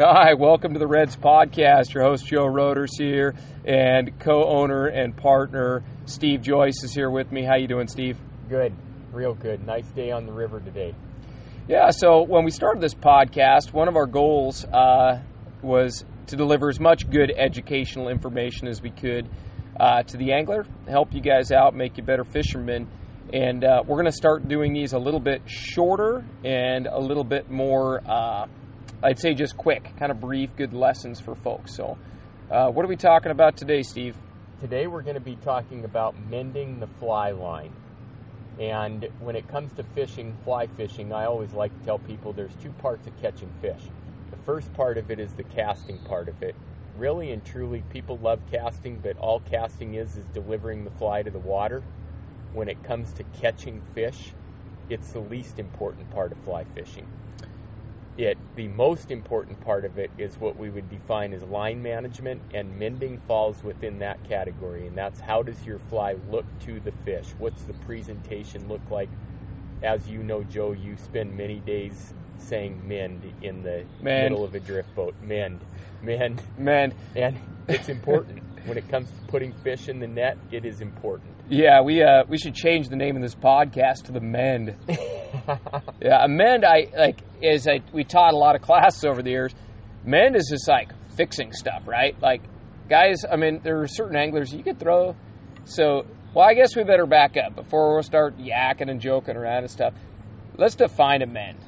Hi, welcome to the Reds podcast. Your host Joe Rotter here, and co-owner and partner Steve Joyce is here with me. How you doing, Steve? Good, real good. Nice day on the river today. Yeah. So when we started this podcast, one of our goals uh, was to deliver as much good educational information as we could uh, to the angler, help you guys out, make you better fishermen. And uh, we're going to start doing these a little bit shorter and a little bit more uh, I'd say just quick, kind of brief, good lessons for folks. So, uh, what are we talking about today, Steve? Today we're going to be talking about mending the fly line. And when it comes to fishing, fly fishing, I always like to tell people there's two parts of catching fish. The first part of it is the casting part of it. Really and truly, people love casting, but all casting is is delivering the fly to the water. When it comes to catching fish, it's the least important part of fly fishing it the most important part of it is what we would define as line management and mending falls within that category and that's how does your fly look to the fish? What's the presentation look like? As you know joe you spend many days saying mend in the mend. middle of a drift boat. Mend. Mend. Mend. And it's important. When it comes to putting fish in the net it is important yeah we uh we should change the name of this podcast to the mend yeah, a mend. I like is I we taught a lot of classes over the years. Mend is just like fixing stuff, right? Like guys, I mean, there are certain anglers you could throw. So, well, I guess we better back up before we start yakking and joking around and stuff. Let's define a mend.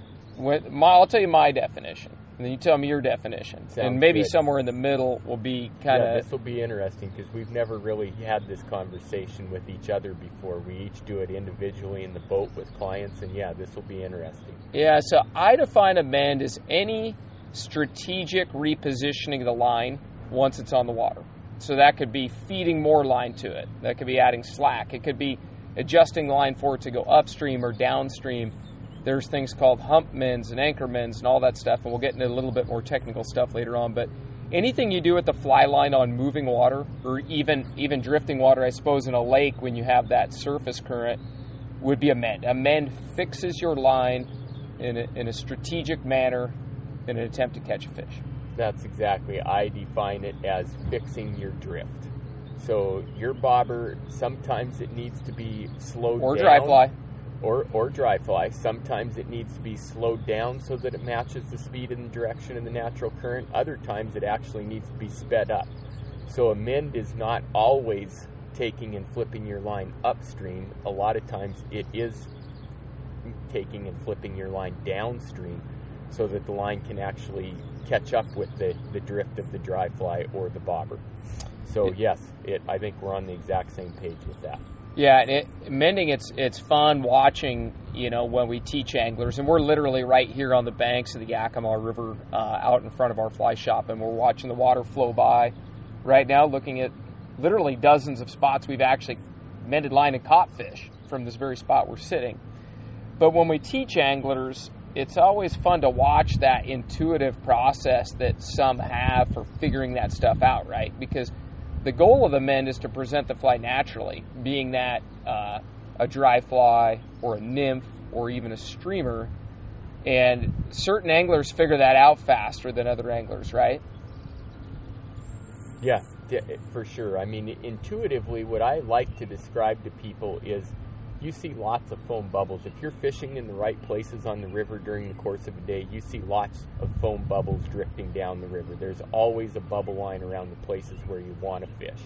I'll tell you my definition and then you tell me your definition, Sounds and maybe good. somewhere in the middle will be kind of. Yeah, this will be interesting because we've never really had this conversation with each other before. We each do it individually in the boat with clients, and yeah, this will be interesting. Yeah, so I define a mend as any strategic repositioning of the line once it's on the water. So that could be feeding more line to it. That could be adding slack. It could be adjusting the line for it to go upstream or downstream there's things called hump mends and anchor mends and all that stuff, and we'll get into a little bit more technical stuff later on. But anything you do with the fly line on moving water or even even drifting water, I suppose, in a lake when you have that surface current, would be a mend. A mend fixes your line in a, in a strategic manner in an attempt to catch a fish. That's exactly. I define it as fixing your drift. So your bobber sometimes it needs to be slowed or down. dry fly or, or dry fly. Sometimes it needs to be slowed down so that it matches the speed and direction in the natural current. Other times it actually needs to be sped up. So a mend is not always taking and flipping your line upstream. A lot of times it is taking and flipping your line downstream so that the line can actually catch up with the, the drift of the dry fly or the bobber. So yes, it, I think we're on the exact same page with that. Yeah, it, mending it's it's fun watching. You know when we teach anglers, and we're literally right here on the banks of the Yakima River, uh, out in front of our fly shop, and we're watching the water flow by. Right now, looking at literally dozens of spots we've actually mended line and caught fish from this very spot we're sitting. But when we teach anglers, it's always fun to watch that intuitive process that some have for figuring that stuff out, right? Because the goal of the mend is to present the fly naturally, being that uh, a dry fly or a nymph or even a streamer. And certain anglers figure that out faster than other anglers, right? Yeah, for sure. I mean, intuitively, what I like to describe to people is you see lots of foam bubbles. If you're fishing in the right places on the river during the course of a day, you see lots of foam bubbles drifting down the river. There's always a bubble line around the places where you want to fish.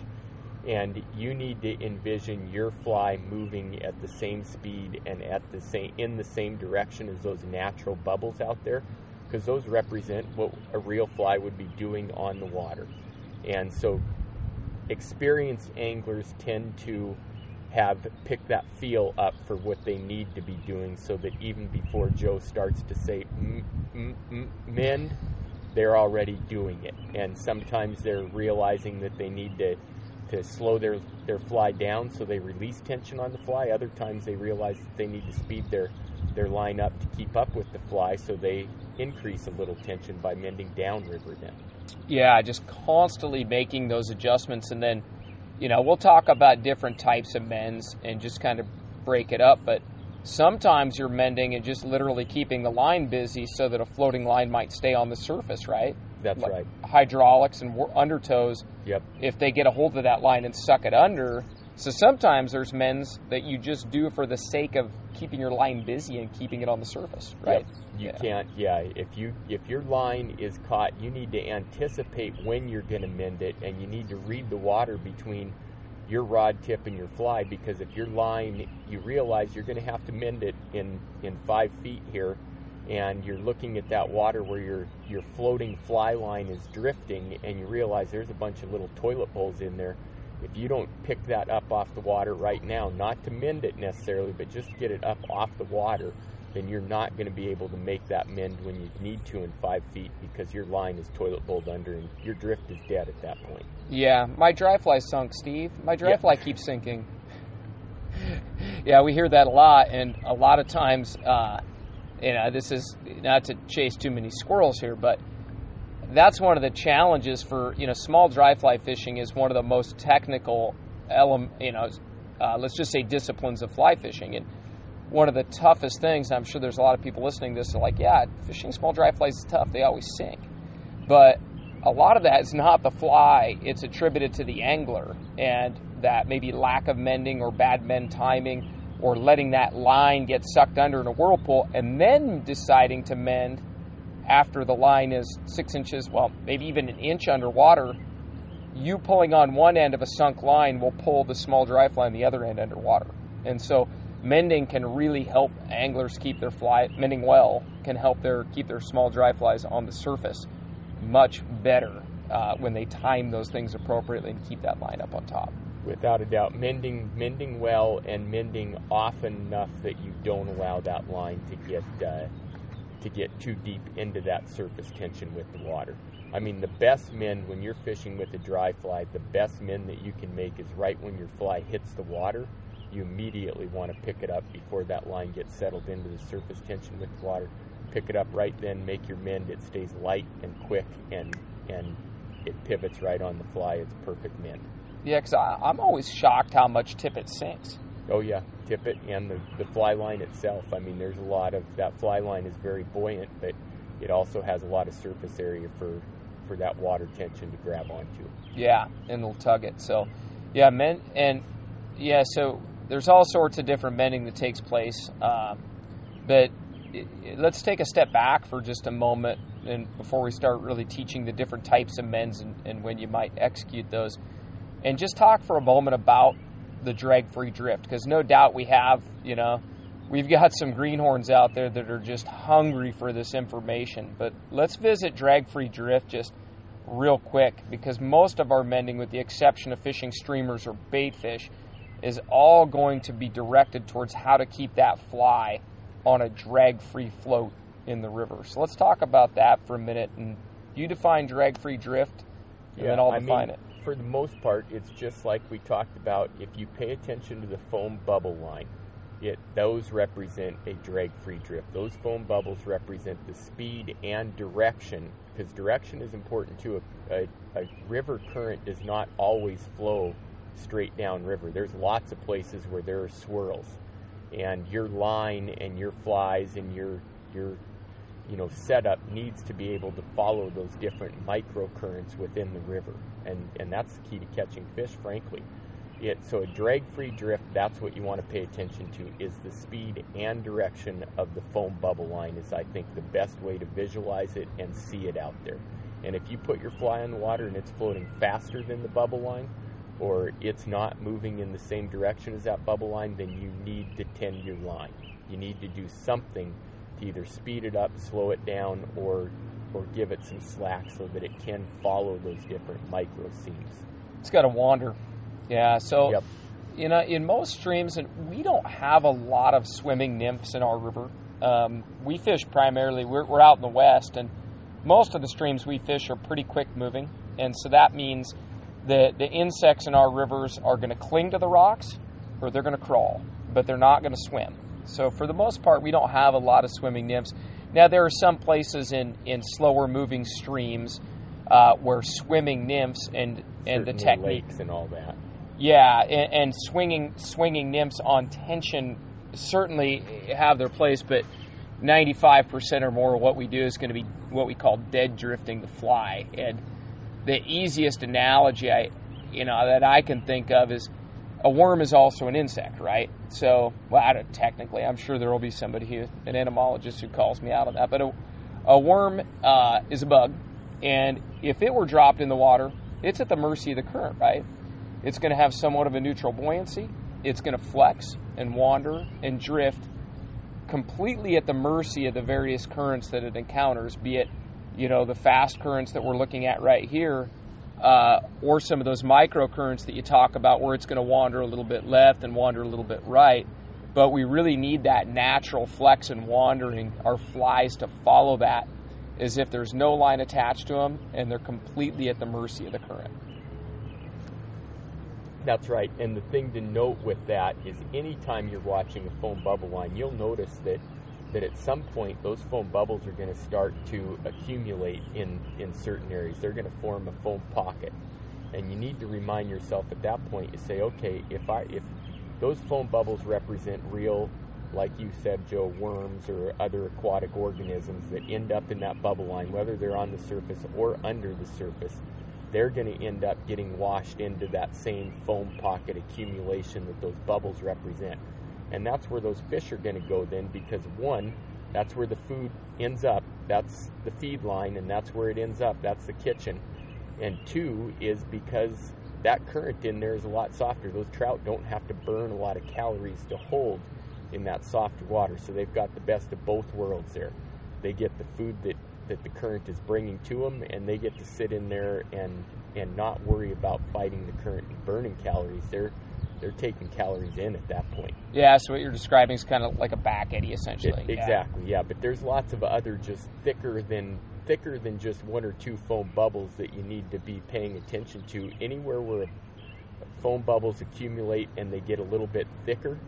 And you need to envision your fly moving at the same speed and at the same in the same direction as those natural bubbles out there because those represent what a real fly would be doing on the water. And so experienced anglers tend to have picked that feel up for what they need to be doing so that even before Joe starts to say mend, they're already doing it. And sometimes they're realizing that they need to, to slow their, their fly down so they release tension on the fly. Other times they realize that they need to speed their, their line up to keep up with the fly so they increase a little tension by mending downriver then. Yeah, just constantly making those adjustments and then you know, we'll talk about different types of mends and just kind of break it up, but sometimes you're mending and just literally keeping the line busy so that a floating line might stay on the surface, right? That's like right. hydraulics and undertows Yep. if they get a hold of that line and suck it under. So sometimes there's mends that you just do for the sake of keeping your line busy and keeping it on the surface, right? You Yeah. can't. Yeah. If you if your line is caught, you need to anticipate when you're going to mend it, and you need to read the water between your rod tip and your fly because if your line, you realize you're going to have to mend it in in five feet here, and you're looking at that water where your your floating fly line is drifting, and you realize there's a bunch of little toilet bowls in there. If you don't pick that up off the water right now, not to mend it necessarily, but just get it up off the water, then you're not going to be able to make that mend when you need to in five feet because your line is toilet bowled under and your drift is dead at that point. Yeah, my dry fly sunk, Steve. My dry Yeah. fly keeps sinking. yeah, we hear that a lot, and a lot of times, uh, you know, this is not to chase too many squirrels here, but that's one of the challenges for you know small dry fly fishing is one of the most technical element, you know, uh, let's just say disciplines of fly fishing, and one of the toughest things. I'm sure there's a lot of people listening to this are like, yeah, fishing small dry flies is tough. They always sink, but a lot of that is not the fly. It's attributed to the angler and that maybe lack of mending or bad mend timing or letting that line get sucked under in a whirlpool and then deciding to mend after the line is six inches, well, maybe even an inch underwater. You pulling on one end of a sunk line will pull the small dry fly on the other end underwater. And so mending can really help anglers keep their fly mending well can help their keep their small dry flies on the surface much better uh, when they time those things appropriately and keep that line up on top. Without a doubt, mending mending well and mending often enough that you don't allow that line to get uh, to get too deep into that surface tension with the water. I mean, the best mend when you're fishing with a dry fly, the best mend that you can make is right when your fly hits the water. You immediately want to pick it up before that line gets settled into the surface tension with the water. Pick it up right then, make your mend. It stays light and quick, and and it pivots right on the fly. It's perfect mend. Yeah, because I'm always shocked how much tippet sinks. Oh yeah, tippet and the, the fly line itself. I mean, there's a lot of that fly line is very buoyant, but it also has a lot of surface area for for that water tension to grab onto. Yeah, and they'll tug it. So, yeah, men and yeah, so there's all sorts of different mending that takes place. Um, but i- i- let's take a step back for just a moment, and before we start really teaching the different types of mends and, and when you might execute those, and just talk for a moment about the drag-free drift, because no doubt we have, you know, we've got some greenhorns out there that are just hungry for this information. But let's visit drag-free drift just real quick because most of our mending, with the exception of fishing streamers or bait fish, is all going to be directed towards how to keep that fly on a drag free float in the river. So let's talk about that for a minute. And you define drag free drift, and then I'll I define mean, it. For the most part, it's just like we talked about. If you pay attention to the foam bubble line, it those represent a drag-free drift. Those foam bubbles represent the speed and direction, because direction is important too. A, a, a river current does not always flow straight down river. There's lots of places where there are swirls, and your line and your flies and your your you know setup needs to be able to follow those different microcurrents within the river, and and that's the key to catching fish, frankly. It so a drag-free drift. That's what you want to pay attention to is the speed and direction of the foam bubble line. Is I think the best way to visualize it and see it out there. And if you put your fly on the water and it's floating faster than the bubble line, or it's not moving in the same direction as that bubble line, then you need to tend your line. You need to do something to either speed it up, slow it down, or or give it some slack so that it can follow those different micro seams. It's got to wander. Yeah. So, Yep. you know, in most streams, and we don't have a lot of swimming nymphs in our river. Um, we fish primarily. We're, we're out in the west, and most of the streams we fish are pretty quick moving, and so that means that the insects in our rivers are going to cling to the rocks, or they're going to crawl, but they're not going to swim. So for the most part, we don't have a lot of swimming nymphs. Now there are some places in in slower moving streams uh, where swimming nymphs and and the Certainly technique lakes and all that. yeah, and, and swinging swinging nymphs on tension certainly have their place, but 95% or more of what we do is going to be what we call dead drifting the fly. And the easiest analogy I, you know, that I can think of is a worm is also an insect, right? So, well, I don't, technically, I'm sure there will be somebody who, an entomologist, who calls me out on that. But a, a worm uh, is a bug, and if it were dropped in the water, it's at the mercy of the current, right? It's going to have somewhat of a neutral buoyancy. It's going to flex and wander and drift completely at the mercy of the various currents that it encounters, be it, you know, the fast currents that we're looking at right here, uh, or some of those microcurrents that you talk about where it's going to wander a little bit left and wander a little bit right. But we really need that natural flex and wandering, our flies to follow that as if there's no line attached to them and they're completely at the mercy of the current. That's right. And the thing to note with that is anytime you're watching a foam bubble line, you'll notice that that at some point those foam bubbles are going to start to accumulate in, in certain areas. They're going to form a foam pocket. And you need to remind yourself at that point, you say, okay, if I if those foam bubbles represent real, like you said, Joe, worms or other aquatic organisms that end up in that bubble line, whether they're on the surface or under the surface, they're going to end up getting washed into that same foam pocket accumulation that those bubbles represent. And that's where those fish are going to go then because one, that's where the food ends up. That's the feed line and that's where it ends up. That's the kitchen. And two is because that current in there is a lot softer. Those trout don't have to burn a lot of calories to hold in that soft water. So they've got the best of both worlds there. They get the food that that the current is bringing to them, and they get to sit in there and and not worry about fighting the current and burning calories. They're they're taking calories in at that point. Yeah, so what you're describing is kind of like a back eddy, essentially. It, exactly, yeah. yeah. But there's lots of other just thicker than thicker than just one or two foam bubbles that you need to be paying attention to. Anywhere where foam bubbles accumulate and they get a little bit thicker,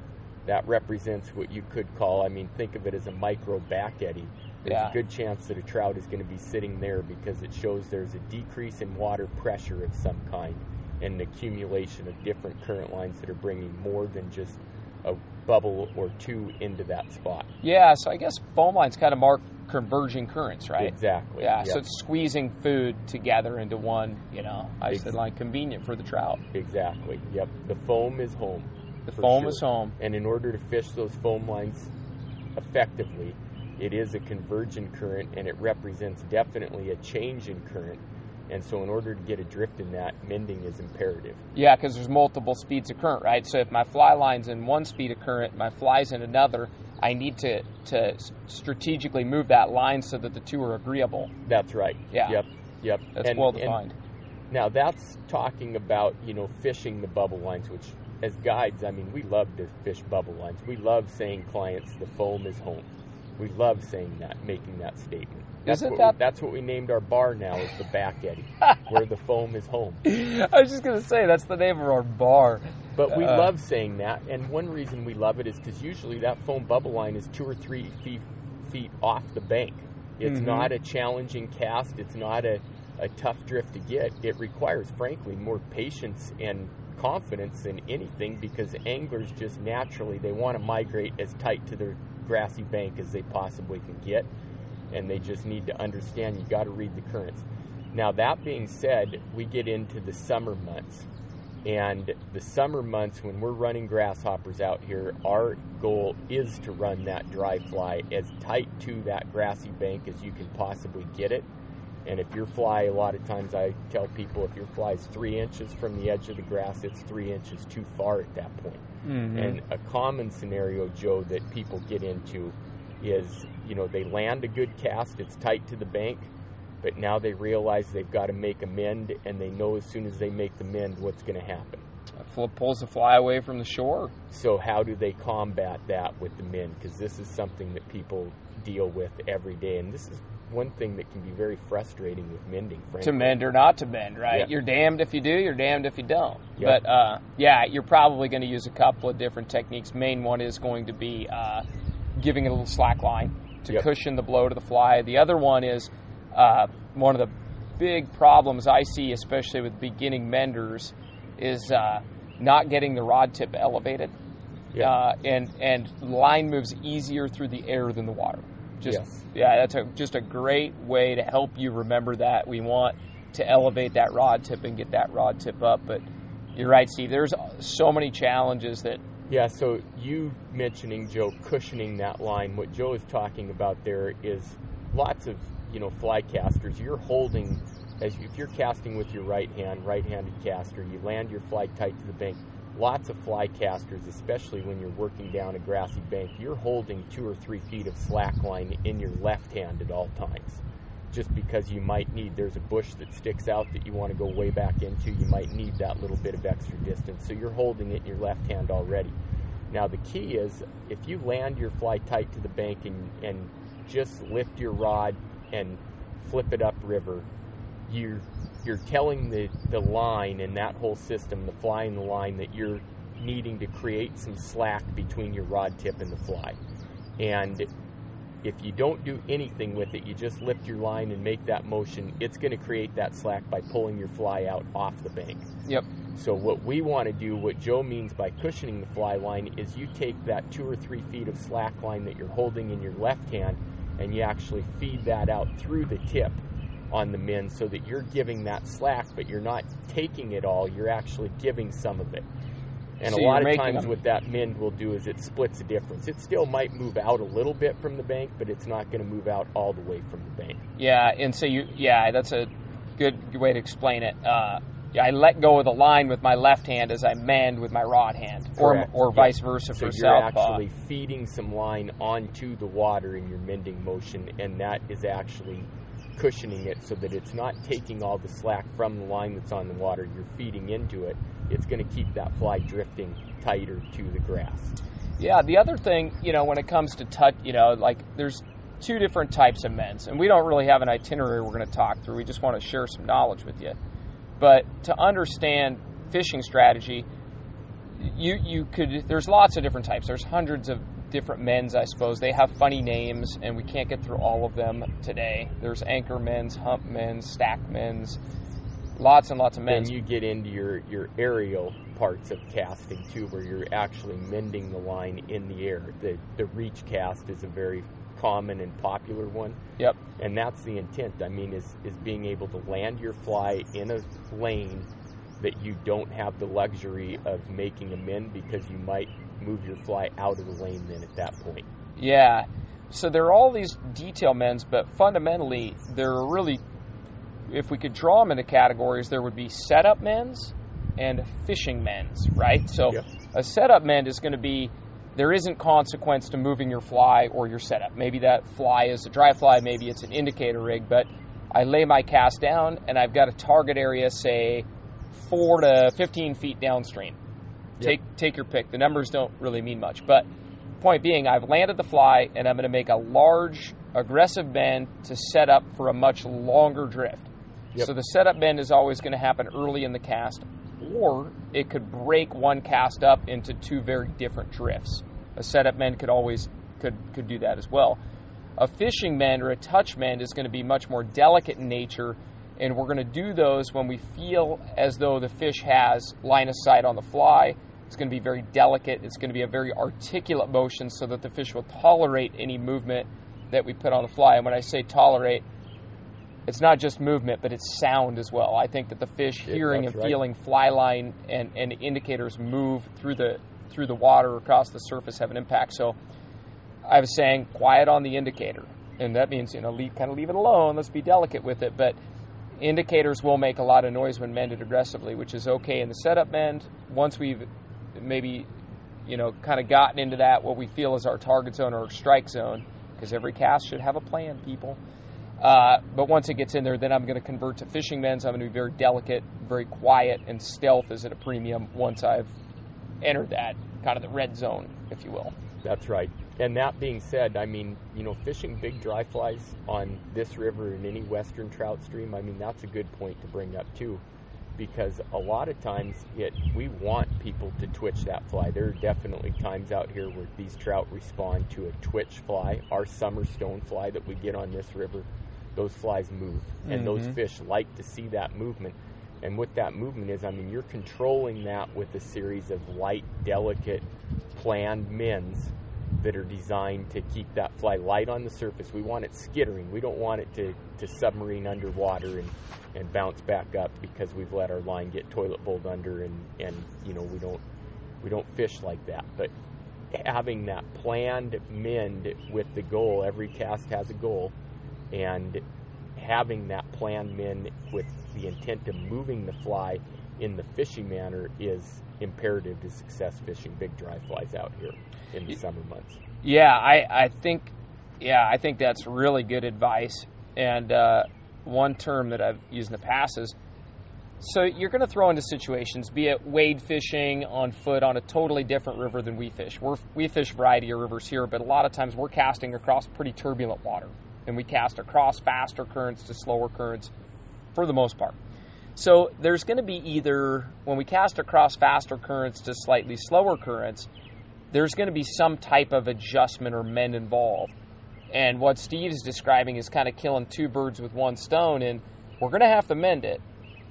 that represents what you could call, I mean, think of it as a micro back eddy there's yeah. a good chance that a trout is going to be sitting there because it shows there's a decrease in water pressure of some kind and an accumulation of different current lines that are bringing more than just a bubble or two into that spot. Yeah, so I guess foam lines kind of mark converging currents, right? Exactly. Yeah, yep. so it's squeezing food together into one, you know, ice line convenient for the trout. Exactly. Yep. The foam is home. The foam sure. is home. And in order to fish those foam lines effectively, it is a convergent current and it represents definitely a change in current. And so, in order to get a drift in that, mending is imperative. Yeah, because there's multiple speeds of current, right? So, if my fly line's in one speed of current, my fly's in another, I need to, to strategically move that line so that the two are agreeable. That's right. Yeah. Yep. Yep. That's and, well defined. Now, that's talking about, you know, fishing the bubble lines, which as guides, I mean, we love to fish bubble lines. We love saying clients, the foam is home. We love saying that, making that statement. That's Isn't what that? We, that's what we named our bar now is the back eddy, where the foam is home. I was just gonna say that's the name of our bar. But we uh, love saying that, and one reason we love it is because usually that foam bubble line is two or three feet, feet off the bank. It's mm-hmm. not a challenging cast. It's not a, a tough drift to get. It requires, frankly, more patience and confidence than anything because anglers just naturally they want to migrate as tight to their grassy bank as they possibly can get, and they just need to understand you got to read the currents. Now, that being said, we get into the summer months. And the summer months, when we're running grasshoppers out here, our goal is to run that dry fly as tight to that grassy bank as you can possibly get it. And if your fly, a lot of times I tell people, if your fly is three inches from the edge of the grass, it's three inches too far at that point. Mm-hmm. And a common scenario, Joe, that people get into is, you know, they land a good cast, it's tight to the bank, but now they realize they've got to make a mend, and they know as soon as they make the mend what's going to happen. Flip pulls the fly away from the shore. So how do they combat that with the mend? Because this is something that people deal with every day, and this is one thing that can be very frustrating with mending. Frankly. To mend or not to mend, right? Yeah. You're damned if you do. You're damned if you don't. Yep. But uh, yeah, you're probably going to use a couple of different techniques. Main one is going to be uh, giving it a little slack line to yep. cushion the blow to the fly. The other one is uh, one of the big problems I see, especially with beginning menders, is uh, not getting the rod tip elevated. Yeah. Uh, and and line moves easier through the air than the water. Just Yes. yeah, that's a just a great way to help you remember that. We want to elevate that rod tip and get that rod tip up, but you're right, Steve. There's so many challenges that Yeah, so you mentioning Joe cushioning that line, what Joe is talking about there is lots of you know fly casters. You're holding as if you're casting with your right hand, right-handed caster, you land your fly tight to the bank. Lots of fly casters, especially when you're working down a grassy bank, you're holding two or three feet of slack line in your left hand at all times. Just because you might need, there's a bush that sticks out that you want to go way back into, you might need that little bit of extra distance. So you're holding it in your left hand already. Now the key is if you land your fly tight to the bank and, and just lift your rod and flip it upriver, you're you're telling the, the line and that whole system, the fly and the line, that you're needing to create some slack between your rod tip and the fly. And if you don't do anything with it, you just lift your line and make that motion, it's going to create that slack by pulling your fly out off the bank. yep, So what we want to do, what Joe means by cushioning the fly line, is you take that two or three feet of slack line that you're holding in your left hand, and you actually feed that out through the tip on the mend, so that you're giving that slack, but you're not taking it all. You're actually giving some of it. And So a lot of times, them- what that mend will do is it splits the difference. It still might move out a little bit from the bank, but it's not going to move out all the way from the bank. yeah, and so you yeah, that's a good, way to explain it. Uh, I let go of the line with my left hand as I mend with my rod hand, or Correct. or Yeah. vice versa So for you're actually feeding some line onto the water in your mending motion, and that is actually cushioning it so that it's not taking all the slack from the line that's on the water. You're feeding into it. It's going to keep that fly drifting tighter to the grass. Yeah, the other thing, you know, when it comes to touch, you know, like there's two different types of mends, and we don't really have an itinerary we're going to talk through. We just want to share some knowledge with you. But to understand fishing strategy, you you could there's lots of different types. There's hundreds of different mends, I suppose. They have funny names, and we can't get through all of them today. There's anchor mends, hump mends, stack mends, lots and lots of mends. Then you get into your, your aerial parts of casting too, where you're actually mending the line in the air. The, the reach cast is a very common and popular one. Yep. and that's the intent i mean is is being able to land your fly in a lane that you don't have the luxury of making a mend because you might move your fly out of the lane then at that point Yeah. So there are all these detail mends, but fundamentally, there are really, if we could draw them into categories, there would be setup mends and fishing mends, right? So a setup mend is going to be there isn't consequence to moving your fly or your setup. Maybe that fly is a dry fly, maybe it's an indicator rig, but I lay my cast down and I've got a target area, say four to 15 feet downstream. Yep. Take take your pick. The numbers don't really mean much, but point being, I've landed the fly and I'm going to make a large, aggressive mend to set up for a much longer drift. Yep. So the setup mend is always going to happen early in the cast, or it could break one cast up into two very different drifts. A setup mend could always could could do that as well. A fishing mend or a touch mend is going to be much more delicate in nature, and we're going to do those when we feel as though the fish has line of sight on the fly. It's going to be very delicate. It's going to be a very articulate motion so that the fish will tolerate any movement that we put on the fly. And when I say tolerate, it's not just movement, but it's sound as well. I think that the fish Yeah, hearing and right. feeling fly line and, and indicators move through the through the water across the surface have an impact. So I was saying quiet on the indicator, and that means you know leave, kind of leave it alone. Let's be delicate with it, but indicators will make a lot of noise when mended aggressively, which is okay in the setup mend. Once we've maybe you know kind of gotten into that, what we feel is our target zone or strike zone, because every cast should have a plan, people. Uh, but once it gets in there, then I'm going to convert to fishing mends. I'm going to be very delicate, very quiet, and stealth is at a premium once I've entered that kind of the red zone, if you will. That's right. And that being said, I mean, you know, fishing big dry flies on this river and any western trout stream, I mean, that's a good point to bring up too. Because a lot of times it we want people to twitch that fly. There are definitely times out here where these trout respond to a twitch fly. Our summer stone fly that we get on this river, those flies move. And those Mhm. fish like to see that movement. And what that movement is, I mean, you're controlling that with a series of light, delicate, planned mends that are designed to keep that fly light on the surface. We want it skittering. We don't want it to, to submarine underwater and, and bounce back up because we've let our line get toilet bowled under and, and you know we don't we don't fish like that. But having that planned mend with the goal, every cast has a goal, and having that planned mend with the intent of moving the fly in the fishing manner is imperative to success fishing big dry flies out here in the summer months. Yeah, I, I think yeah, I think that's really good advice. And uh, one term that I've used in the past is so you're going to throw into situations, be it wade fishing on foot on a totally different river than we fish. We're, we fish a variety of rivers here, but a lot of times we're casting across pretty turbulent water, and we cast across faster currents to slower currents for the most part. So there's going to be either when we cast across faster currents to slightly slower currents, there's going to be some type of adjustment or mend involved. And what Steve is describing is kind of killing two birds with one stone, and we're going to have to mend it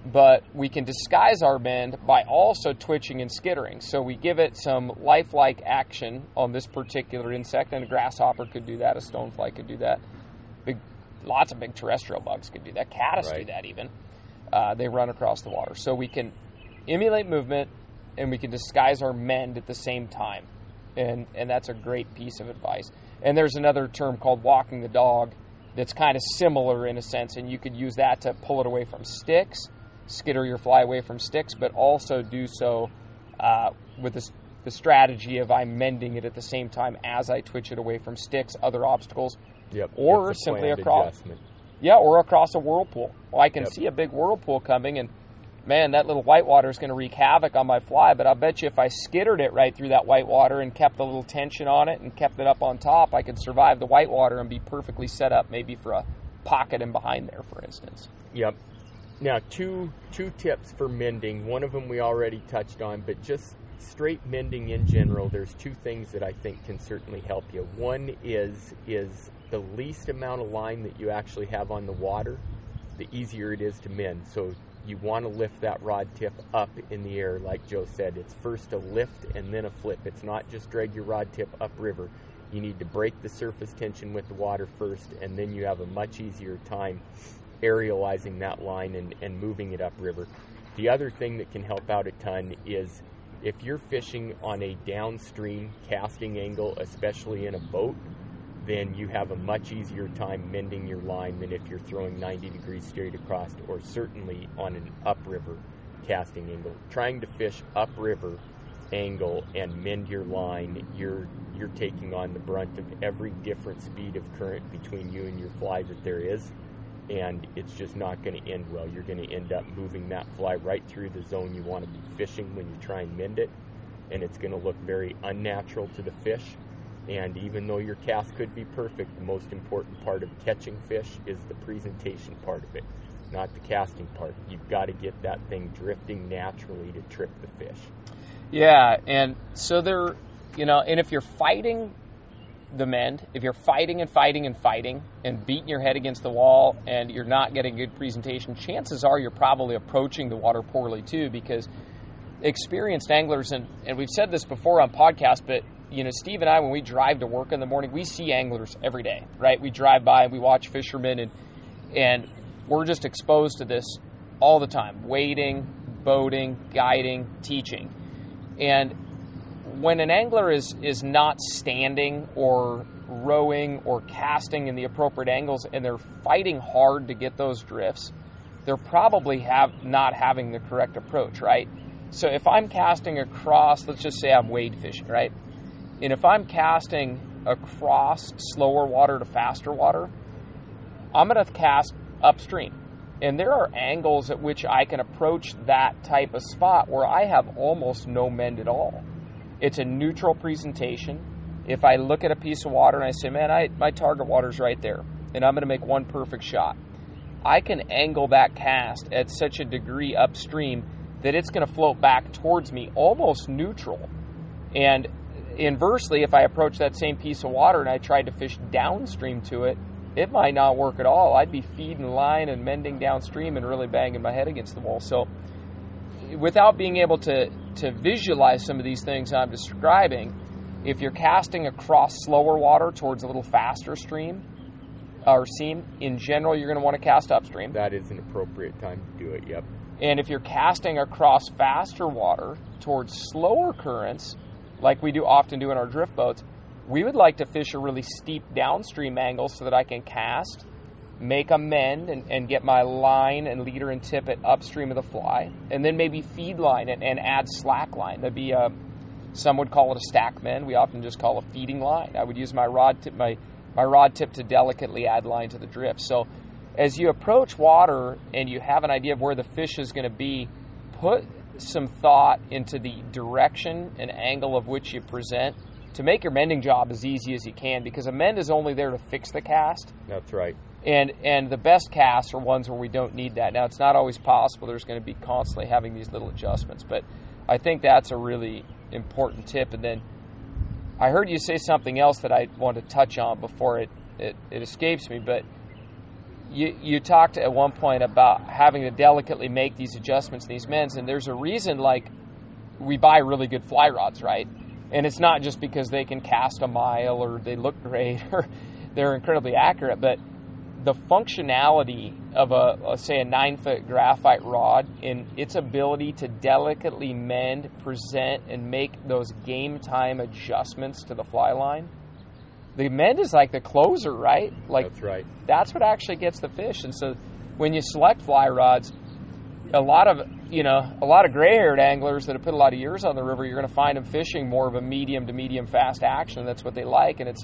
but we can disguise our mend by also twitching and skittering. So we give it some lifelike action on this particular insect, and a grasshopper could do that, a stonefly could do that. Big, lots of big terrestrial bugs could do that. Caddis Right. do that even. Uh, they run across the water. So we can emulate movement, and we can disguise our mend at the same time, and and that's a great piece of advice. And there's another term called walking the dog. That's kind of similar in a sense, and you could use that to pull it away from sticks, skitter your fly away from sticks, but also do so uh, with this, the strategy of I'm mending it at the same time as I twitch it away from sticks, other obstacles, Yep. Or simply across- adjustment. Yeah, or across a whirlpool. Well, I can Yep. see a big whirlpool coming, and man, that little whitewater is going to wreak havoc on my fly. But I'll bet you if I skittered it right through that whitewater and kept a little tension on it and kept it up on top, I could survive the whitewater and be perfectly set up, maybe for a pocket in behind there, for instance. Yep. Now, two two tips for mending. One of them we already touched on, but just straight mending in general. There's two things that I think can certainly help you. One is is the least amount of line that you actually have on the water, the easier it is to mend. So you want to lift that rod tip up in the air, like Joe said. It's first a lift and then a flip. It's not just drag your rod tip upriver. You need to break the surface tension with the water first, and then you have a much easier time aerializing that line and, and moving it upriver. The other thing that can help out a ton is if you're fishing on a downstream casting angle, especially in a boat, then you have a much easier time mending your line than if you're throwing 90 degrees straight across, or certainly on an upriver casting angle. Trying to fish upriver angle and mend your line, you're you're taking on the brunt of every different speed of current between you and your fly that there is, and it's just not going to end well. You're going to end up moving that fly right through the zone you want to be fishing when you try and mend it, and it's going to look very unnatural to the fish. And even though your cast could be perfect, the most important part of catching fish is the presentation part of it, not the casting part. You've got to get that thing drifting naturally to trip the fish. Yeah, and so they're, you know, and if you're fighting the mend, if you're fighting and fighting and fighting and beating your head against the wall and you're not getting good presentation, chances are you're probably approaching the water poorly too because experienced anglers, and, and we've said this before on podcast, but you know, Steve and I, when we drive to work in the morning, we see anglers every day, right? We drive by and we watch fishermen, and and we're just exposed to this all the time: wading, boating, guiding, teaching. And when an angler is is not standing or rowing or casting in the appropriate angles, and they're fighting hard to get those drifts, they're probably have not having the correct approach, right? So if I'm casting across, let's just say I'm wade fishing, right? And if I'm casting across slower water to faster water, I'm going to cast upstream. And there are angles at which I can approach that type of spot where I have almost no mend at all. It's a neutral presentation. If I look at a piece of water and I say, man, I, my target water's right there, and I'm going to make one perfect shot, I can angle that cast at such a degree upstream that it's going to float back towards me almost neutral. And inversely, if I approach that same piece of water and I tried to fish downstream to it, it might not work at all. I'd be feeding line and mending downstream and really banging my head against the wall. So, without being able to, to visualize some of these things I'm describing, If you're casting across slower water towards a little faster stream or seam, in general, you're going to want to cast upstream. That is an appropriate time to do it. Yep. And if you're casting across faster water towards slower currents, like we do often do in our drift boats, we would like to fish a really steep downstream angle so that I can cast, make a mend, and, and get my line and leader and tippet upstream of the fly, and then maybe feed line it and add slack line. That'd be a, some would call it a stack mend. We often just call a feeding line. I would use my rod tip, my my rod tip to delicately add line to the drift. So as you approach water and you have an idea of where the fish is going to be, put some thought into the direction and angle of which you present to make your mending job as easy as you can because a mend is only there to fix the cast. That's right. And and the best casts are ones where we don't need that. Now it's not always possible. There's going to be constantly having these little adjustments, but I think that's a really important tip. And then I heard you say something else that I want to touch on before it, it, it escapes me, but you, you talked at one point about having to delicately make these adjustments, these mends, and there's a reason like we buy really good fly rods, right? And it's not just because they can cast a mile or they look great or they're incredibly accurate, but the functionality of a, a, say a nine foot graphite rod in its ability to delicately mend, present, and make those game time adjustments to the fly line. The mend is like the closer, right? Like that's right. That's what actually gets the fish. And so when you select fly rods, a lot of you know a lot of gray-haired anglers that have put a lot of years on the river, you're going to find them fishing more of a medium to medium fast action. That's what they like, and it's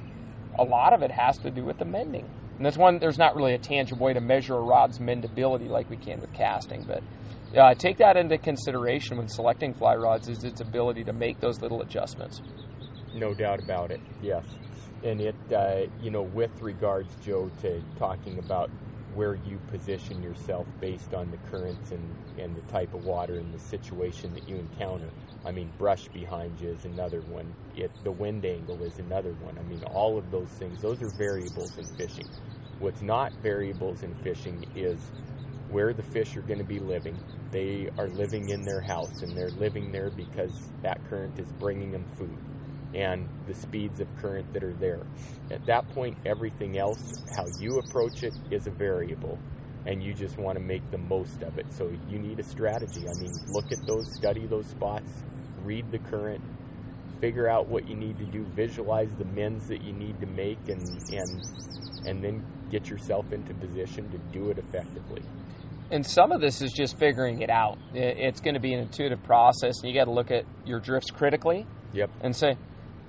a lot of it has to do with the mending. And that's one, there's not really a tangible way to measure a rod's mendability like we can with casting, but uh, take that into consideration when selecting fly rods is its ability to make those little adjustments. No doubt about it, yes. And it, uh, you know, with regards, Joe, to talking about where you position yourself based on the currents and, and the type of water and the situation that you encounter. I mean, brush behind you is another one. It, the wind angle is another one. I mean, all of those things, those are variables in fishing. What's not variables in fishing is where the fish are going to be living. They are living in their house and they're living there because that current is bringing them food and the speeds of current that are there. At that point, everything else, how you approach it, is a variable, and you just want to make the most of it. So you need a strategy. I mean, look at those, study those spots, read the current, figure out what you need to do, visualize the mends that you need to make, and and and then get yourself into position to do it effectively. And some of this is just figuring it out. It's going to be an intuitive process, and you got to look at your drifts critically. Yep. And say,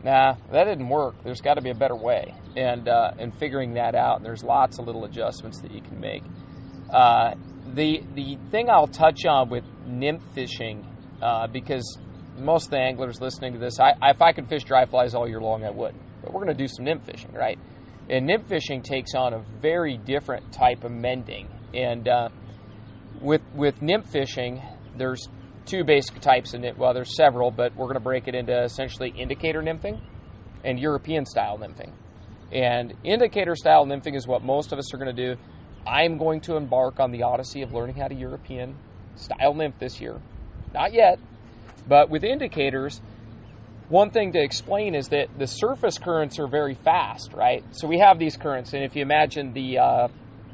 nah, that didn't work. There's got to be a better way, and uh, and figuring that out. There's lots of little adjustments that you can make. Uh, the the thing I'll touch on with nymph fishing, uh, because most of the anglers listening to this, I, if I could fish dry flies all year long, I would. But we're going to do some nymph fishing, right? And nymph fishing takes on a very different type of mending. And uh, with with nymph fishing, there's two basic types in it. Well, there's several, but we're going to break it into essentially indicator nymphing and European style nymphing. And indicator style nymphing is what most of us are going to do. I'm going to embark on the odyssey of learning how to European style nymph this year. Not yet, but with indicators, one thing to explain is that the surface currents are very fast, right? So we have these currents, and if you imagine the uh,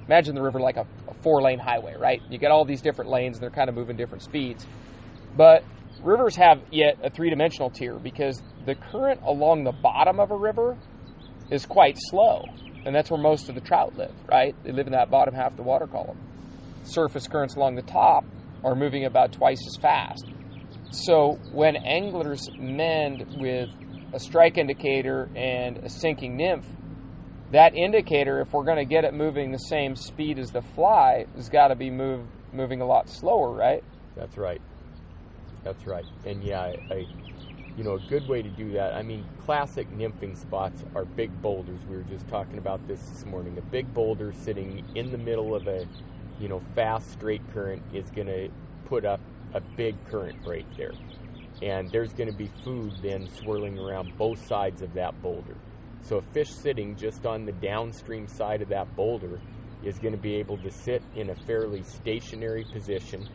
imagine the river like a, a four lane highway, right? You get all these different lanes, and they're kind of moving different speeds. But rivers have yet a three dimensional tier because the current along the bottom of a river is quite slow. And that's where most of the trout live, right? They live in that bottom half of the water column. Surface currents along the top are moving about twice as fast. So when anglers mend with a strike indicator and a sinking nymph, that indicator, if we're going to get it moving the same speed as the fly, has got to be move, moving a lot slower, right? That's right. That's right. And yeah, I, I, you know, a good way to do that. I mean, classic nymphing spots are big boulders. We were just talking about this this morning. A big boulder sitting in the middle of a, you know, fast straight current is going to put up a big current break there. And there's going to be food then swirling around both sides of that boulder. So a fish sitting just on the downstream side of that boulder is going to be able to sit in a fairly stationary position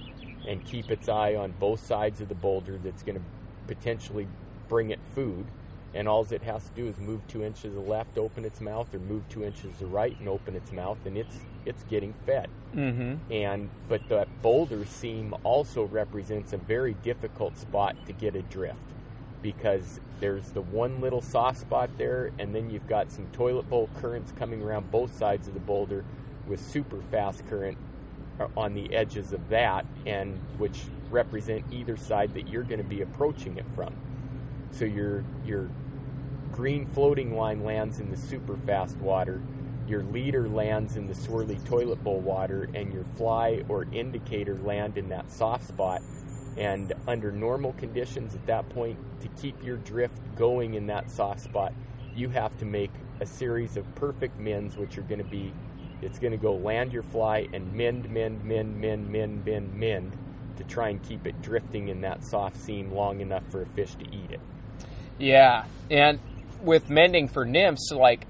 and keep its eye on both sides of the boulder that's going to potentially bring it food and all it has to do is move two inches to the left, open its mouth, or move two inches to the right and open its mouth, and it's it's getting fed. Mm-hmm. And but the boulder seam also represents a very difficult spot to get a drift because there's the one little soft spot there, and then you've got some toilet bowl currents coming around both sides of the boulder with super fast current Uh, on the edges of that, and which represent either side that you're going to be approaching it from. So your your green floating line lands in the super fast water, your leader lands in the swirly toilet bowl water, and your fly or indicator land in that soft spot. And under normal conditions at that point, to keep your drift going in that soft spot, you have to make a series of perfect mends, which are going to be it's going to go land your fly and mend, mend, mend, mend, mend, mend, mend to try and keep it drifting in that soft seam long enough for a fish to eat it. Yeah, and with mending for nymphs, like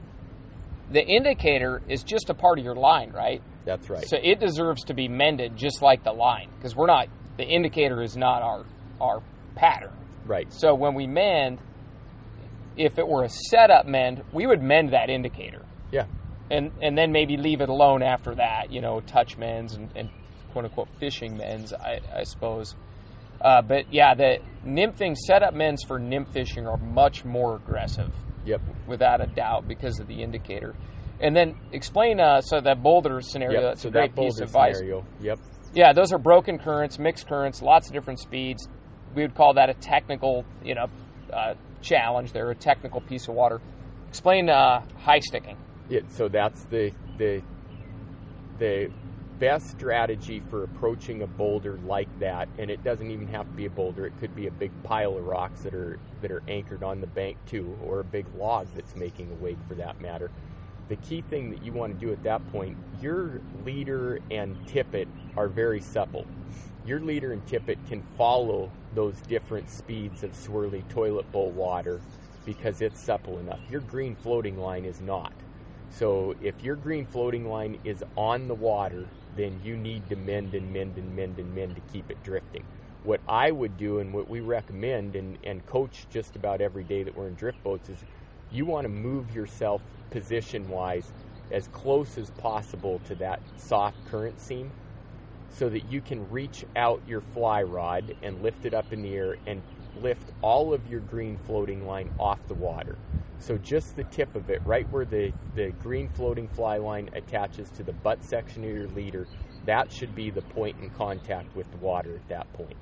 the indicator is just a part of your line, right? That's right. So it deserves to be mended just like the line because we're not. The indicator is not our our pattern. right. So when we mend, if it were a setup mend, we would mend that indicator. Yeah. And and then maybe leave it alone after that. You know, touch mends and, and quote unquote fishing mends, I, I suppose. Uh, but yeah, the nymphing setup mends for nymph fishing are much more aggressive, Yep. without a doubt, because of the indicator. And then explain uh, so that boulder scenario. Yep. That's so a great that piece of advice. scenario. Yep. Yeah, those are broken currents, mixed currents, lots of different speeds. We would call that a technical, you know, uh, challenge. They're a technical piece of water. Explain uh, high sticking. So that's the the the best strategy for approaching a boulder like that, and it doesn't even have to be a boulder. It could be a big pile of rocks that are that are anchored on the bank too, or a big log that's making a wake for that matter. The key thing that you want to do at that point, your leader and tippet are very supple. Your leader and tippet can follow those different speeds of swirly toilet bowl water because it's supple enough. Your green floating line is not. So if your green floating line is on the water, then you need to mend and mend and mend and mend to keep it drifting. What I would do and what we recommend and, and coach just about every day that we're in drift boats is you want to move yourself position wise as close as possible to that soft current seam so that you can reach out your fly rod and lift it up in the air and lift all of your green floating line off the water. So just the tip of it, right where the, the green floating fly line attaches to the butt section of your leader, that should be the point in contact with the water at that point.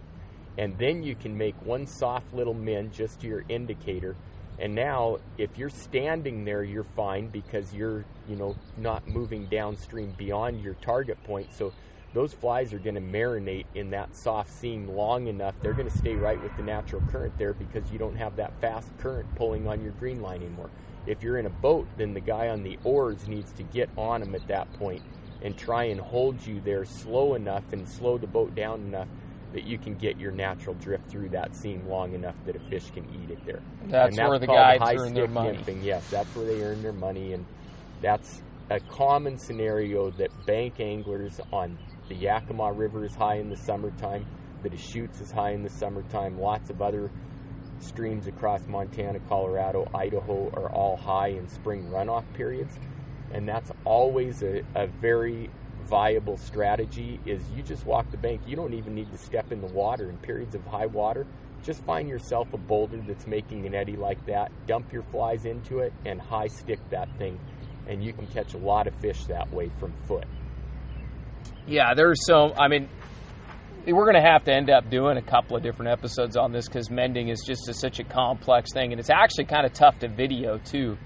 And then you can make one soft little mend just to your indicator. And now if you're standing there, you're fine because you're, you know, not moving downstream beyond your target point. So those flies are going to marinate in that soft seam long enough. They're going to stay right with the natural current there because you don't have that fast current pulling on your green line anymore. If you're in a boat, then the guy on the oars needs to get on them at that point and try and hold you there slow enough and slow the boat down enough that you can get your natural drift through that seam long enough that a fish can eat it there. That's, and where the high earn their money. Yes, that's where they earn their money, and that's a common scenario that bank anglers on the Yakima River is high in the summertime. The Deschutes is high in the summertime. Lots of other streams across Montana, Colorado, Idaho are all high in spring runoff periods, and that's always a, a very viable strategy. Is you just walk the bank. You don't even need to step in the water in periods of high water. Just find yourself a boulder that's making an eddy like that. Dump your flies into it and high stick that thing, and you can catch a lot of fish that way from foot. Yeah, there's so. I mean, we're going to have to end up doing a couple of different episodes on this because mending is just a, such a complex thing, and it's actually kind of tough to video too.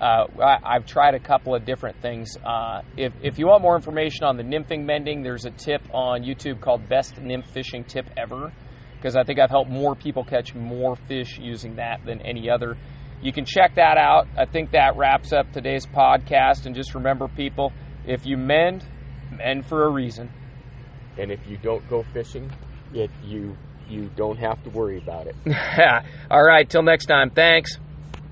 Uh, I, I've tried a couple of different things. Uh, if, if you want more information on the nymphing mending, there's a tip on YouTube called Best Nymph Fishing Tip Ever because I think I've helped more people catch more fish using that than any other. You can check that out. I think that wraps up today's podcast. And just remember, people, if you mend, mend for a reason. And if you don't go fishing, it you you don't have to worry about it. All right, till next time. Thanks.